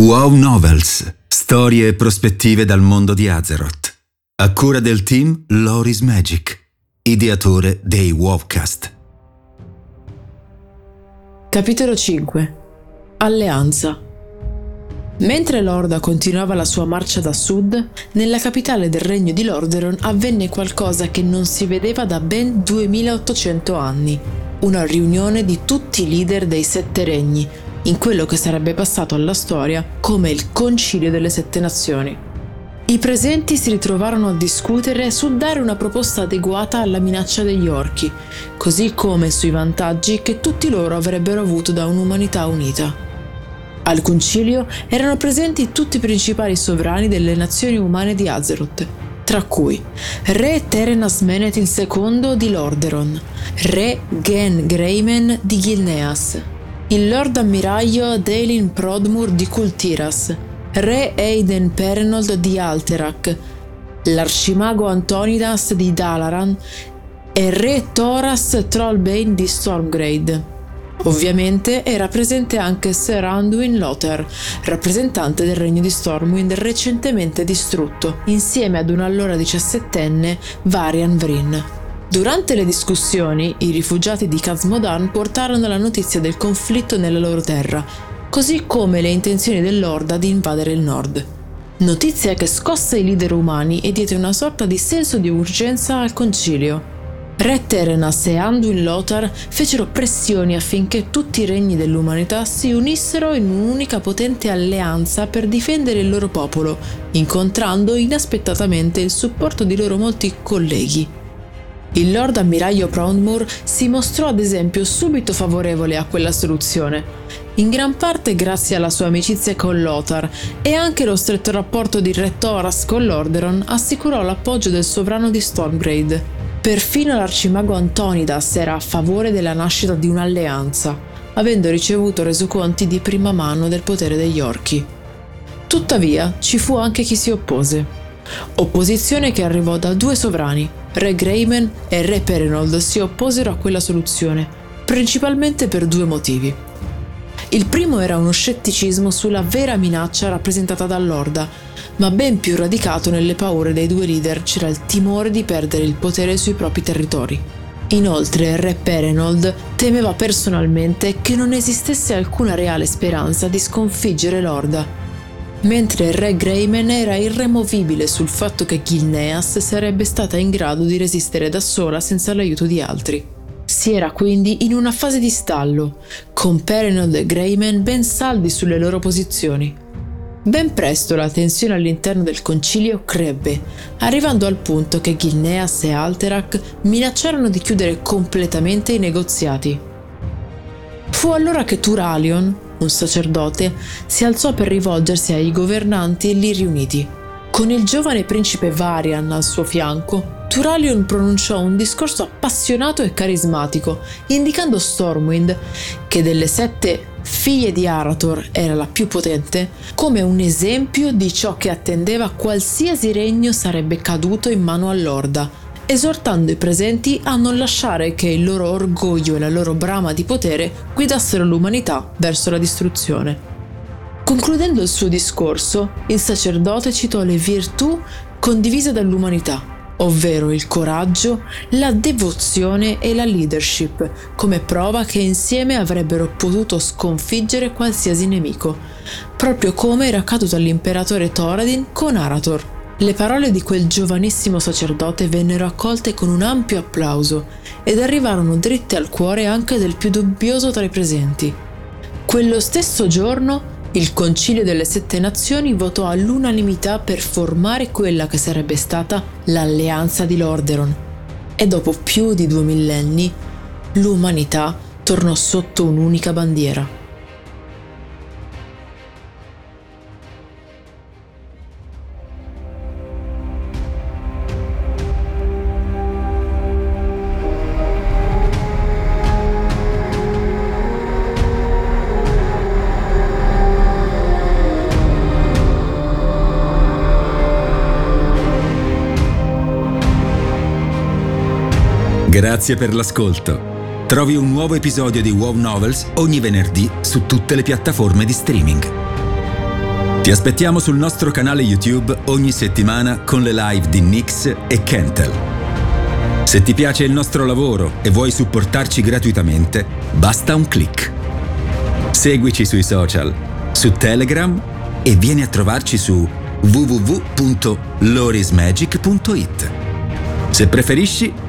Wow Novels, storie e prospettive dal mondo di Azeroth. A cura del team Loris Magic, ideatore dei Wowcast. Capitolo 5 Alleanza Mentre l'Orda continuava la sua marcia da sud, nella capitale del regno di Lordaeron avvenne qualcosa che non si vedeva da ben 2800 anni. Una riunione di tutti i leader dei sette regni, in quello che sarebbe passato alla storia come il Concilio delle Sette Nazioni. I presenti si ritrovarono a discutere su dare una proposta adeguata alla minaccia degli orchi, così come sui vantaggi che tutti loro avrebbero avuto da un'umanità unita. Al concilio erano presenti tutti i principali sovrani delle nazioni umane di Azeroth, tra cui Re Terenas Menet II di Lordaeron, Re Gen Greyman di Gilneas, il Lord Ammiraglio Dalin Prodmur di Kultiras, Re Aiden Pernold di Alterac, l'Arcimago Antonidas di Dalaran e Re Thoras Trollbane di Stormgrade. Ovviamente era presente anche Sir Anduin Lothar, rappresentante del regno di Stormwind recentemente distrutto, insieme ad un allora diciassettenne Varian Vryn. Durante le discussioni, i rifugiati di Kazmodan portarono la notizia del conflitto nella loro terra, così come le intenzioni dell'Orda di invadere il nord. Notizia che scosse i leader umani e diede una sorta di senso di urgenza al concilio. Re Terenas e Anduin Lothar fecero pressioni affinché tutti i regni dell'umanità si unissero in un'unica potente alleanza per difendere il loro popolo, incontrando inaspettatamente il supporto di loro molti colleghi. Il Lord Ammiraglio Proudmoore si mostrò ad esempio subito favorevole a quella soluzione, in gran parte grazie alla sua amicizia con Lothar e anche lo stretto rapporto di Re Thoras con Lordaeron assicurò l'appoggio del sovrano di Stormgrade. Perfino l'arcimago Antonidas era a favore della nascita di un'alleanza, avendo ricevuto resoconti di prima mano del potere degli orchi. Tuttavia ci fu anche chi si oppose. Opposizione che arrivò da due sovrani, Re Greyman e Re Perenold si opposero a quella soluzione, principalmente per due motivi. Il primo era uno scetticismo sulla vera minaccia rappresentata dall'Orda, ma ben più radicato nelle paure dei due leader c'era il timore di perdere il potere sui propri territori. Inoltre, Re Perenold temeva personalmente che non esistesse alcuna reale speranza di sconfiggere l'Orda mentre il re Greyman era irremovibile sul fatto che Gilneas sarebbe stata in grado di resistere da sola senza l'aiuto di altri. Si era quindi in una fase di stallo, con Perenold e Greyman ben saldi sulle loro posizioni. Ben presto la tensione all'interno del concilio crebbe, arrivando al punto che Gilneas e Alterac minacciarono di chiudere completamente i negoziati. Fu allora che Turalion, un sacerdote, si alzò per rivolgersi ai governanti lì riuniti. Con il giovane principe Varian al suo fianco, Turalion pronunciò un discorso appassionato e carismatico, indicando Stormwind, che delle sette figlie di Arator era la più potente, come un esempio di ciò che attendeva qualsiasi regno sarebbe caduto in mano all'Orda, esortando i presenti a non lasciare che il loro orgoglio e la loro brama di potere guidassero l'umanità verso la distruzione. Concludendo il suo discorso, il sacerdote citò le virtù condivise dall'umanità, ovvero il coraggio, la devozione e la leadership, come prova che insieme avrebbero potuto sconfiggere qualsiasi nemico, proprio come era accaduto all'imperatore Thoradin con Arator. Le parole di quel giovanissimo sacerdote vennero accolte con un ampio applauso ed arrivarono dritte al cuore anche del più dubbioso tra i presenti. Quello stesso giorno il Concilio delle Sette Nazioni votò all'unanimità per formare quella che sarebbe stata l'Alleanza di Lordaeron e dopo più di due millenni l'umanità tornò sotto un'unica bandiera. Grazie per l'ascolto. Trovi un nuovo episodio di WoW Novels ogni venerdì su tutte le piattaforme di streaming. Ti aspettiamo sul nostro canale YouTube ogni settimana con le live di Nix e Kentel. Se ti piace il nostro lavoro e vuoi supportarci gratuitamente, basta un clic. Seguici sui social, su Telegram e vieni a trovarci su www.lorismagic.it. Se preferisci,